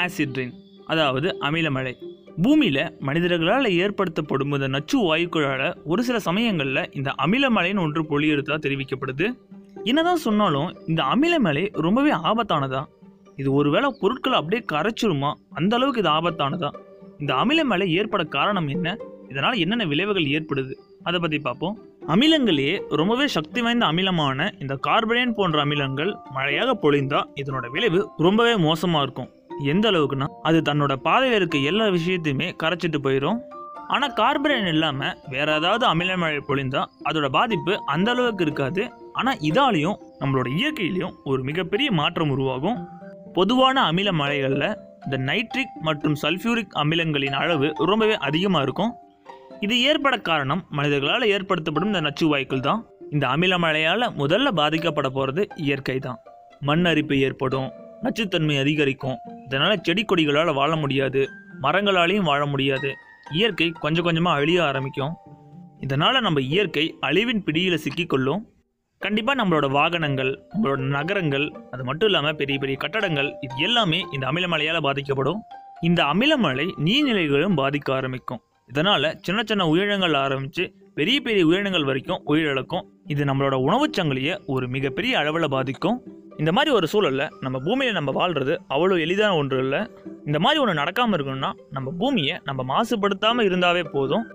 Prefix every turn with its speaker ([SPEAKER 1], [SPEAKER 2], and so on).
[SPEAKER 1] Acid rain அதாவது அமிலமழை. பூமியில் மனிதர்களால் ஏற்படுத்தப்படும் இந்த நச்சு வாயுக்களால் ஒரு சில சமயங்களில் இந்த அமிலமலைன்னு ஒன்று பொழியெடுத்ததாக தெரிவிக்கப்படுது. என்னதான் சொன்னாலும் இந்த அமிலமலை ரொம்பவே ஆபத்தானதா? இது ஒருவேளை பொருட்களை அப்படியே கரைச்சிருமா? அந்த அளவுக்கு இது ஆபத்தானதா? இந்த அமிலமலை ஏற்பட காரணம் என்ன? இதனால் என்னென்ன விளைவுகள் ஏற்படுது? அதை பற்றி பார்ப்போம் அமிலங்களே ரொம்பவே சக்தி வாய்ந்த அமிலமான இந்த கார்பனேன் போன்ற அமிலங்கள் மழையாக பொழிந்தால் இதனோட விளைவு ரொம்பவே மோசமாக இருக்கும். எந்த அளவுக்குன்னா அது தன்னோட பாதையில் இருக்க எல்லா விஷயத்தையுமே கரைச்சிட்டு போயிடும் ஆனால் கார்பரேன் இல்லாமல் வேற ஏதாவது அமிலமழை பொழிந்தால் அதோட பாதிப்பு அந்த அளவுக்கு இருக்காது. ஆனால் இதாலையும் நம்மளோட இயற்கையிலையும் ஒரு மிகப்பெரிய மாற்றம் உருவாகும். பொதுவான அமில மழைகளில் இந்த நைட்ரிக் மற்றும் சல்ஃபியூரிக் அமிலங்களின் அளவு ரொம்பவே அதிகமாக இருக்கும். இது ஏற்பட காரணம் மனிதர்களால் ஏற்படுத்தப்படும் இந்த நச்சு வாய்க்கள் தான். இந்த அமில மழையால் முதல்ல பாதிக்கப்பட போகிறது இயற்கை தான். மண் அரிப்பு ஏற்படும் நச்சுத்தன்மை அதிகரிக்கும். இதனால் செடி கொடிகளால் வாழ முடியாது மரங்களாலையும் வாழ முடியாது. இயற்கை கொஞ்சம் கொஞ்சமாக அழிய ஆரம்பிக்கும். இதனால் நம்ம இயற்கை அழிவின் பிடியில் சிக்கிக்கொள்ளும் கண்டிப்பாக நம்மளோட வாகனங்கள் நம்மளோட நகரங்கள் அது மட்டும் இல்லாமல் பெரிய பெரிய கட்டடங்கள் இது எல்லாமே இந்த அமிலமலையால் பாதிக்கப்படும். இந்த அமிலமலை நீர்நிலைகளும் பாதிக்க ஆரம்பிக்கும். இதனால் சின்ன சின்ன உயிரினங்கள் ஆரம்பித்து பெரிய பெரிய உயிரினங்கள் வரைக்கும் உயிரிழக்கும். இது நம்மளோட உணவுச் சங்கிலியை ஒரு மிகப்பெரிய அளவில் பாதிக்கும். இந்த மாதிரி ஒரு சூழலில் நம்ம பூமியில் நம்ம வாழ்கிறது அவ்வளோ எளிதான ஒன்று இல்லை. இந்த மாதிரி ஒன்று நடக்காமல் இருக்கணும்னா நம்ம பூமியை நம்ம மாசுபடுத்தாமல் இருந்தாவே போதும்.